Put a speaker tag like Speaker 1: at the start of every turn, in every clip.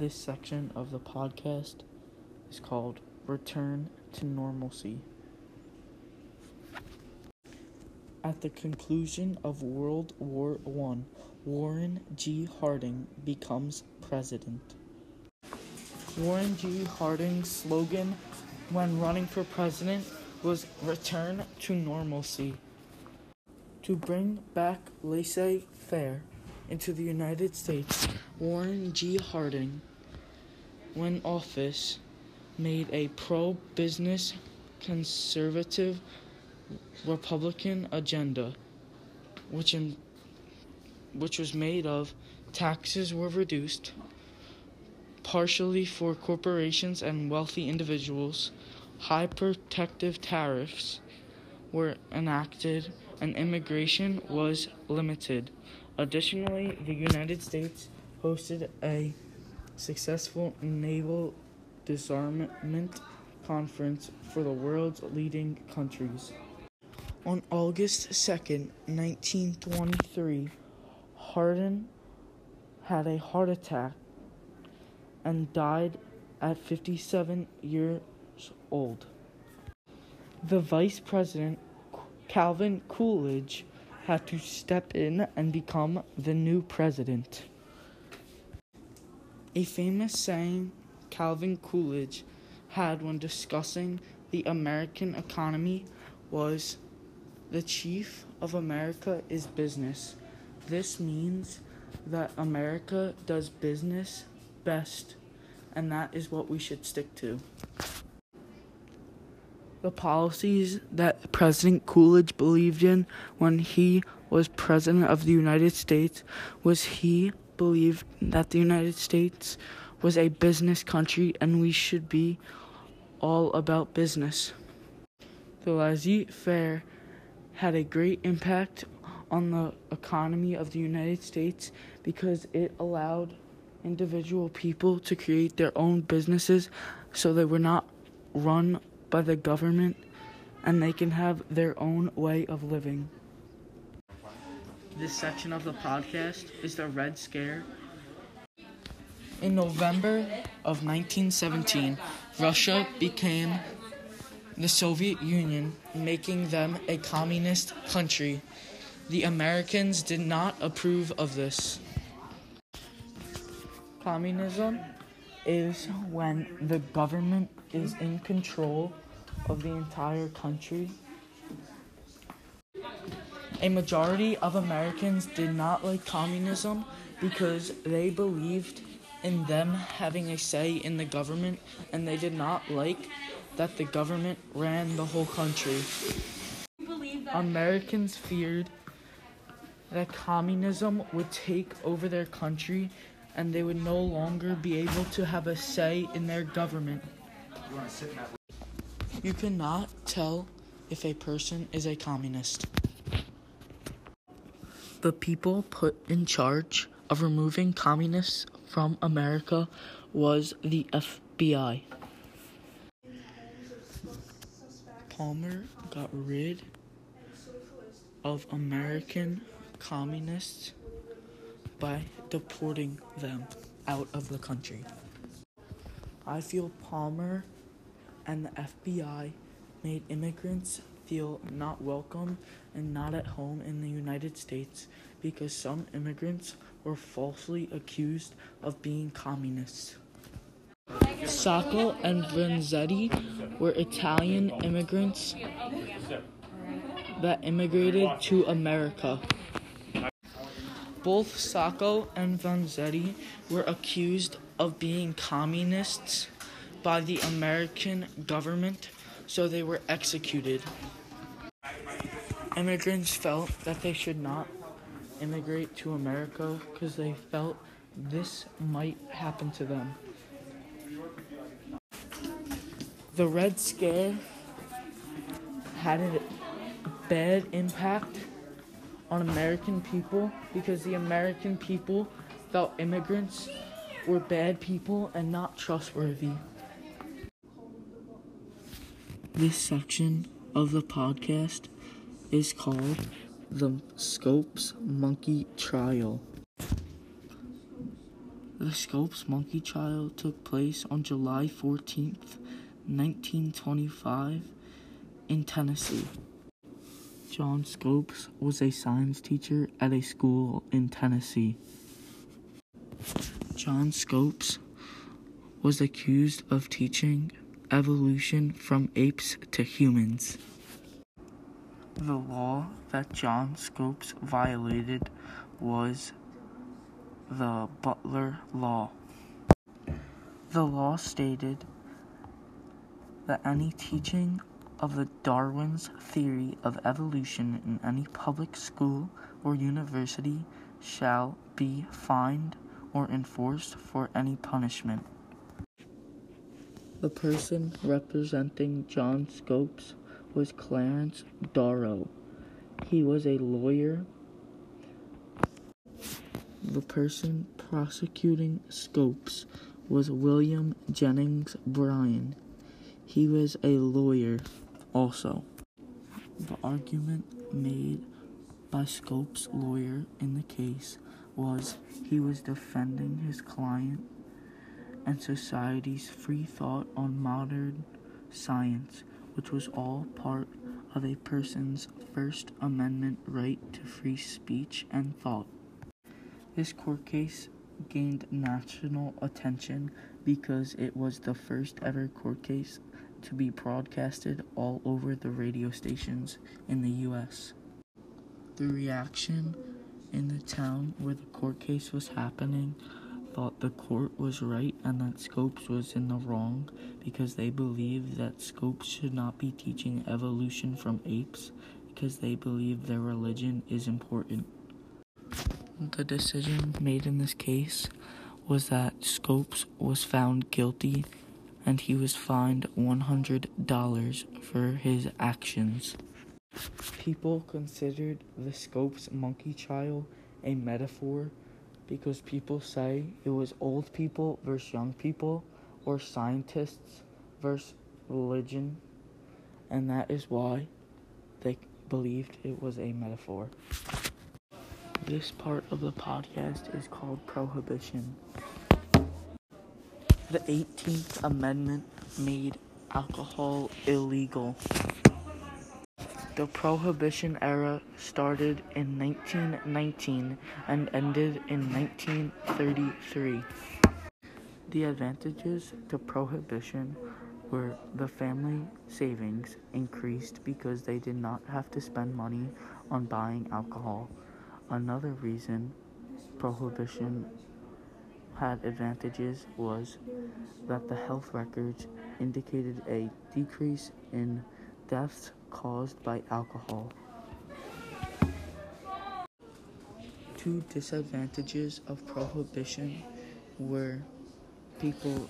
Speaker 1: This section of the podcast is called Return to Normalcy. At the conclusion of World War I, Warren G. Harding becomes president. Warren G. Harding's slogan when running for president was Return to Normalcy. To bring back laissez faire into the United States, Warren G. Harding, when office, made a pro business conservative Republican agenda, which, in, which was made of taxes were reduced, partially for corporations and wealthy individuals, high protective tariffs were enacted, and immigration was limited. Additionally, the United States hosted a successful naval disarmament conference for the world's leading countries. On August 2nd, 1923, Harding had a heart attack and died at 57 years old. The vice president, Calvin Coolidge, had to step in and become the new president. A famous saying Calvin Coolidge had when discussing the American economy was The chief of America is business. This means that America does business best, and that is what we should stick to. The policies that President Coolidge believed in when he was President of the United States was he believed that the United States was a business country and we should be all about business. The laissez faire had a great impact on the economy of the United States because it allowed individual people to create their own businesses so they were not run by the government and they can have their own way of living. This section of the podcast is the Red Scare. In November of 1917, Russia became the Soviet Union, making them a communist country. The Americans did not approve of this. Communism is when the government is in control of the entire country. A majority of Americans did not like communism because they believed in them having a say in the government and they did not like that the government ran the whole country. Americans feared that communism would take over their country and they would no longer be able to have a say in their government. You cannot tell if a person is a communist. The people put in charge of removing communists from America was the FBI. Palmer got rid of American communists by deporting them out of the country. I feel Palmer and the FBI made immigrants feel not welcome and not at home in the United States because some immigrants were falsely accused of being communists. Sacco and Vanzetti were Italian immigrants that immigrated to America. Both Sacco and Vanzetti were accused of being communists by the American government, so they were executed. Immigrants felt that they should not immigrate to America because they felt this might happen to them. The Red Scare had a bad impact on American people because the American people felt immigrants were bad people and not trustworthy. This section of the podcast is called the Scopes Monkey Trial. The Scopes monkey trial took place on July 14th, 1925, in Tennessee. John Scopes was a science teacher at a school in Tennessee. John Scopes was accused of teaching evolution from apes to humans. The law that John Scopes violated was the Butler Law. The law stated that any teaching of the Darwin's theory of evolution in any public school or university shall be fined or enforced for any punishment. The person representing John Scopes was Clarence Darrow. He was a lawyer. The person prosecuting Scopes was William Jennings Bryan. He was a lawyer also. The argument made by Scopes' lawyer in the case was he was defending his client and society's free thought on modern science, which was all part of a person's First Amendment right to free speech and thought. This court case gained national attention because it was the first ever court case to be broadcasted all over the radio stations in the US. The reaction in the town where the court case was happening thought the court was right and that Scopes was in the wrong because they believed that Scopes should not be teaching evolution from apes because they believe their religion is important. The decision made in this case was that Scopes was found guilty and he was fined $100 for his actions. People considered the Scopes monkey trial a metaphor because people say it was old people versus young people or scientists versus religion, and that is why they believed it was a metaphor. This part of the podcast is called Prohibition. The 18th Amendment made alcohol illegal. The Prohibition era started in 1919 and ended in 1933. The advantages to Prohibition were the family savings increased because they did not have to spend money on buying alcohol. Another reason Prohibition had advantages was that the health records indicated a decrease in deaths caused by alcohol. Two disadvantages of prohibition were people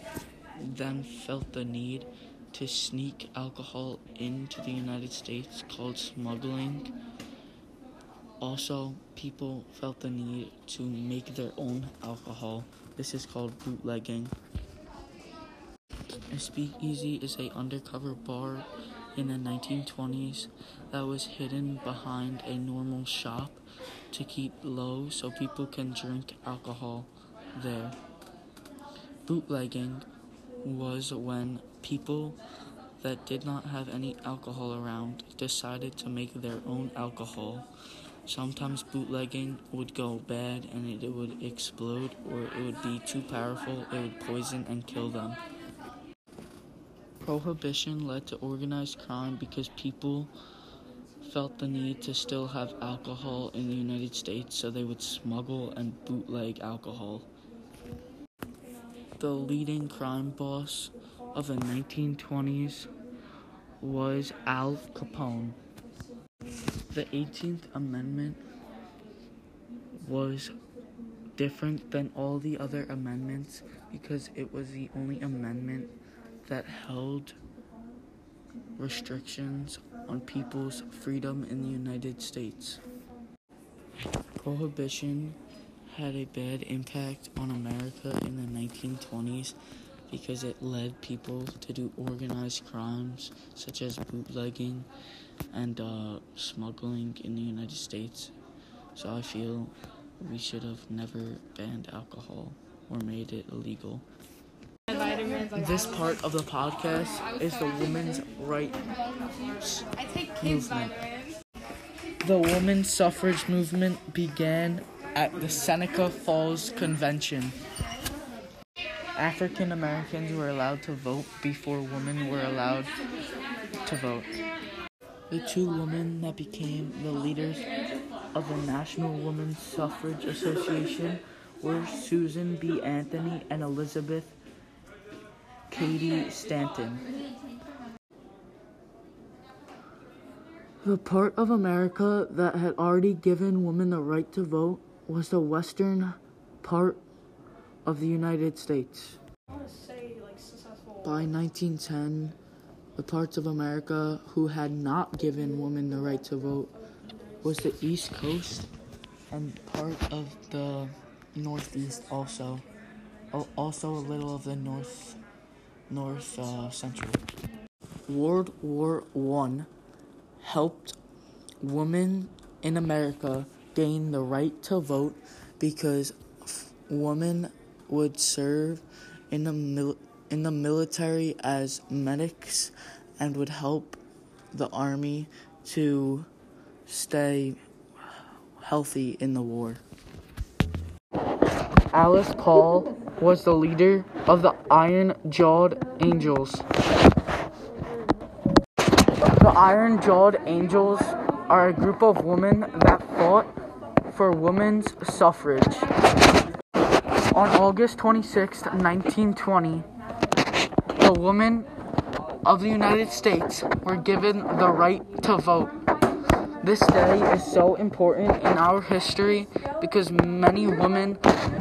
Speaker 1: then felt the need to sneak alcohol into the United States called smuggling. Also, people felt the need to make their own alcohol this is called bootlegging. A speakeasy is a undercover bar in the 1920s that was hidden behind a normal shop to keep low so people can drink alcohol there. Bootlegging was when people that did not have any alcohol around decided to make their own alcohol Sometimes bootlegging would go bad and it, would explode, or it would be too powerful, it would poison and kill them. Prohibition led to organized crime because people felt the need to still have alcohol in the United States, so they would smuggle and bootleg alcohol. The leading crime boss of the 1920s was Al Capone. The 18th Amendment was different than all the other amendments because it was the only amendment that held restrictions on people's freedom in the United States. Prohibition had a bad impact on America in the 1920s because it led people to do organized crimes such as bootlegging and uh, smuggling in the United States. So I feel we should have never banned alcohol. or made it illegal. This part of the podcast is the women's rights movement. The women's suffrage movement began at the Seneca Falls Convention. African Americans were allowed to vote before women were allowed to vote. The two women that became the leaders of the National Women's Suffrage Association were Susan B. Anthony and Elizabeth Cady Stanton. The part of America that had already given women the right to vote was the western part of the United States. By 1910, the parts of America who had not given women the right to vote was the East Coast and part of the Northeast also. Oh, also a little of the North North uh, Central. World War One helped women in America gain the right to vote because women would serve in the mil- in the military as medics and would help the army to stay healthy in the war. Alice Paul was the leader of the Iron Jawed Angels. The Iron Jawed Angels are a group of women that fought for women's suffrage. On August 26, 1920, the women of the United States were given the right to vote. This day is so important in our history because many women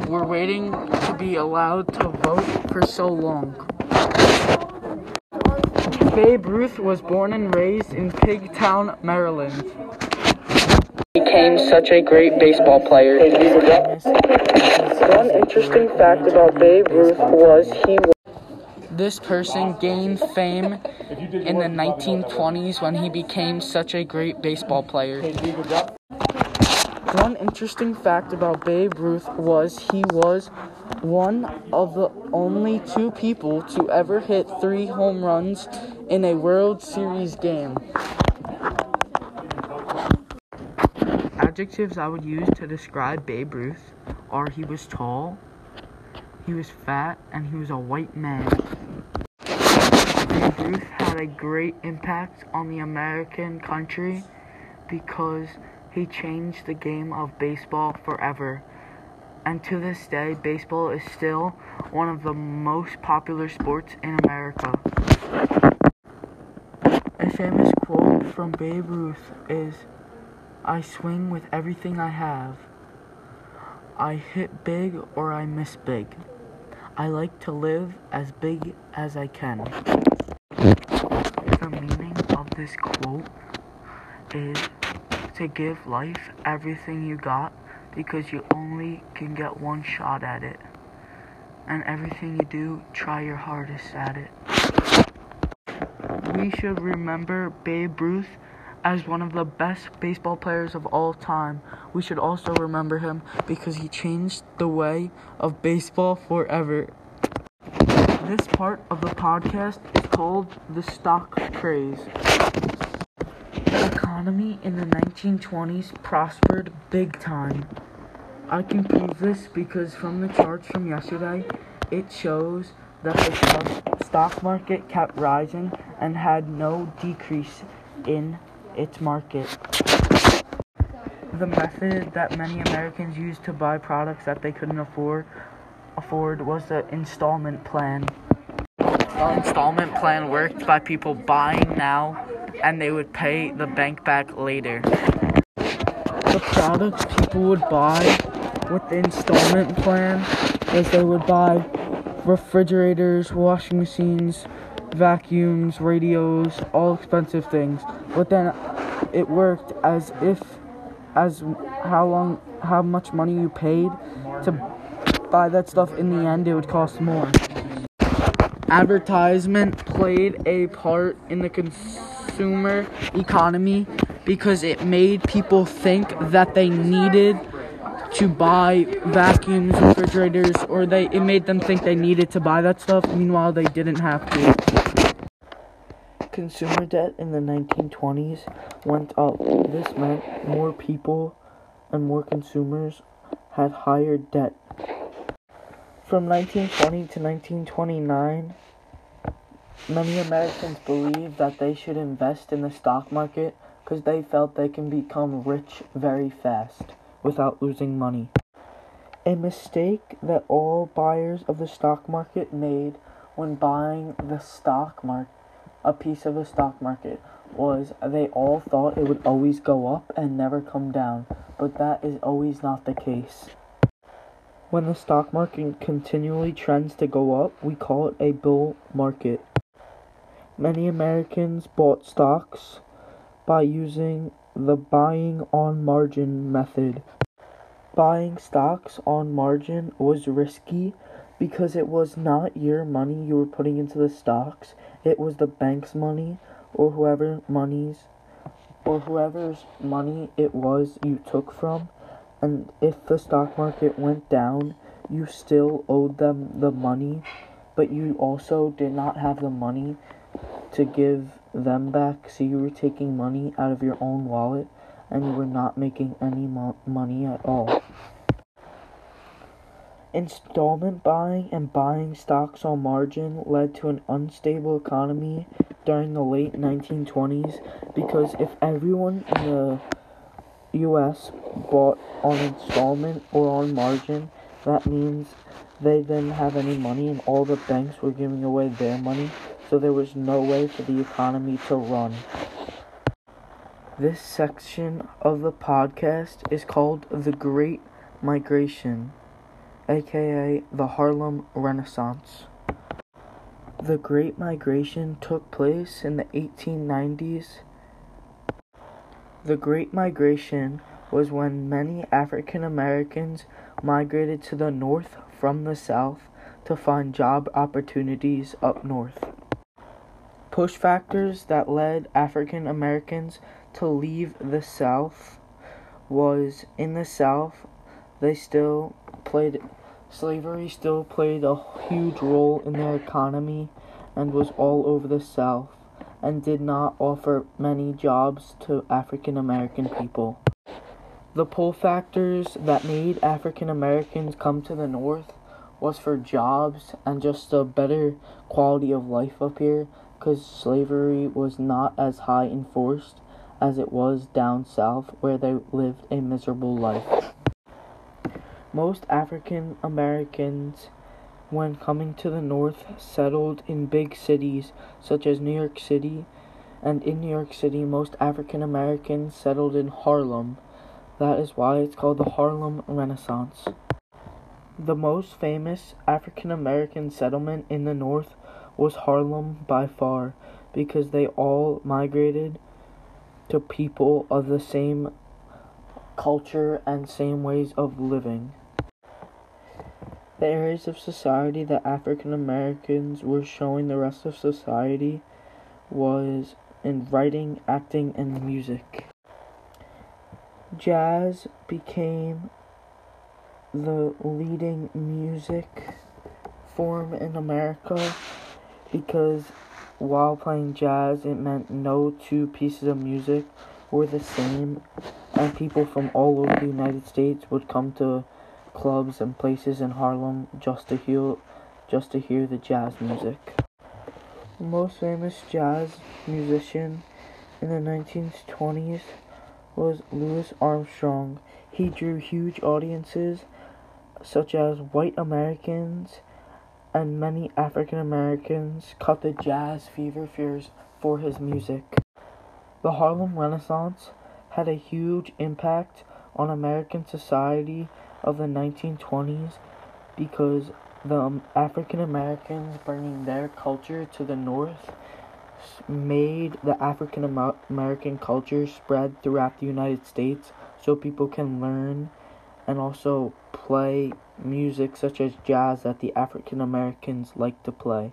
Speaker 1: were waiting to be allowed to vote for so long. Babe Ruth was born and raised in Pigtown, Maryland. He became such a great baseball player. One interesting fact about Babe Ruth was he was this person gained fame in the 1920s when he became such a great baseball player. One interesting fact about Babe Ruth was he was one of the only two people to ever hit three home runs in a World Series game. Adjectives I would use to describe Babe Ruth are he was tall, he was fat, and he was a white man. Had a great impact on the American country because he changed the game of baseball forever. And to this day, baseball is still one of the most popular sports in America. A famous quote from Babe Ruth is I swing with everything I have. I hit big or I miss big. I like to live as big as I can. This quote is to give life everything you got because you only can get one shot at it. And everything you do, try your hardest at it. We should remember Babe Ruth as one of the best baseball players of all time. We should also remember him because he changed the way of baseball forever. This part of the podcast is called the stock craze. The economy in the 1920s prospered big time. I can prove this because from the charts from yesterday, it shows that the stock market kept rising and had no decrease in its market. The method that many Americans used to buy products that they couldn't afford afford was the installment plan. The installment plan worked by people buying now and they would pay the bank back later. The products people would buy with the installment plan was they would buy refrigerators, washing machines, vacuums, radios, all expensive things. But then it worked as if as how long how much money you paid to buy that stuff in the end it would cost more. Advertisement played a part in the consumer economy because it made people think that they needed to buy vacuums, refrigerators, or they it made them think they needed to buy that stuff. Meanwhile, they didn't have to. Consumer debt in the 1920s went up. This meant more people and more consumers had higher debt. From 1920 to 1929, many Americans believed that they should invest in the stock market because they felt they can become rich very fast without losing money. A mistake that all buyers of the stock market made when buying the stock market, a piece of the stock market, was they all thought it would always go up and never come down, but that is always not the case. When the stock market continually trends to go up, we call it a bull market. Many Americans bought stocks by using the buying on margin method. Buying stocks on margin was risky because it was not your money you were putting into the stocks, it was the bank's money or whoever money's or whoever's money it was you took from and if the stock market went down, you still owed them the money, but you also did not have the money to give them back, so you were taking money out of your own wallet and you were not making any mo- money at all. Installment buying and buying stocks on margin led to an unstable economy during the late 1920s because if everyone in the US bought on installment or on margin, that means they didn't have any money and all the banks were giving away their money, so there was no way for the economy to run. This section of the podcast is called The Great Migration, aka the Harlem Renaissance. The Great Migration took place in the 1890s. The Great Migration was when many African Americans migrated to the north from the south to find job opportunities up north. Push factors that led African Americans to leave the south was in the south they still played slavery still played a huge role in their economy and was all over the south and did not offer many jobs to African American people. The pull factors that made African Americans come to the North was for jobs and just a better quality of life up here because slavery was not as high enforced as it was down south where they lived a miserable life. Most African Americans, when coming to the North, settled in big cities such as New York City, and in New York City, most African Americans settled in Harlem that is why it's called the Harlem Renaissance. The most famous African American settlement in the North was Harlem by far because they all migrated to people of the same culture and same ways of living. The areas of society that African Americans were showing the rest of society was in writing, acting, and music. Jazz became the leading music form in America because while playing jazz, it meant no two pieces of music were the same, and people from all over the United States would come to clubs and places in Harlem just to hear just to hear the jazz music. The most famous jazz musician in the 1920s was Louis Armstrong. He drew huge audiences, such as white Americans and many African Americans, caught the jazz fever fears for his music. The Harlem Renaissance had a huge impact on American society of the 1920s because the African Americans bringing their culture to the North made the African American culture spread throughout the United States so people can learn and also play music such as jazz that the African Americans like to play.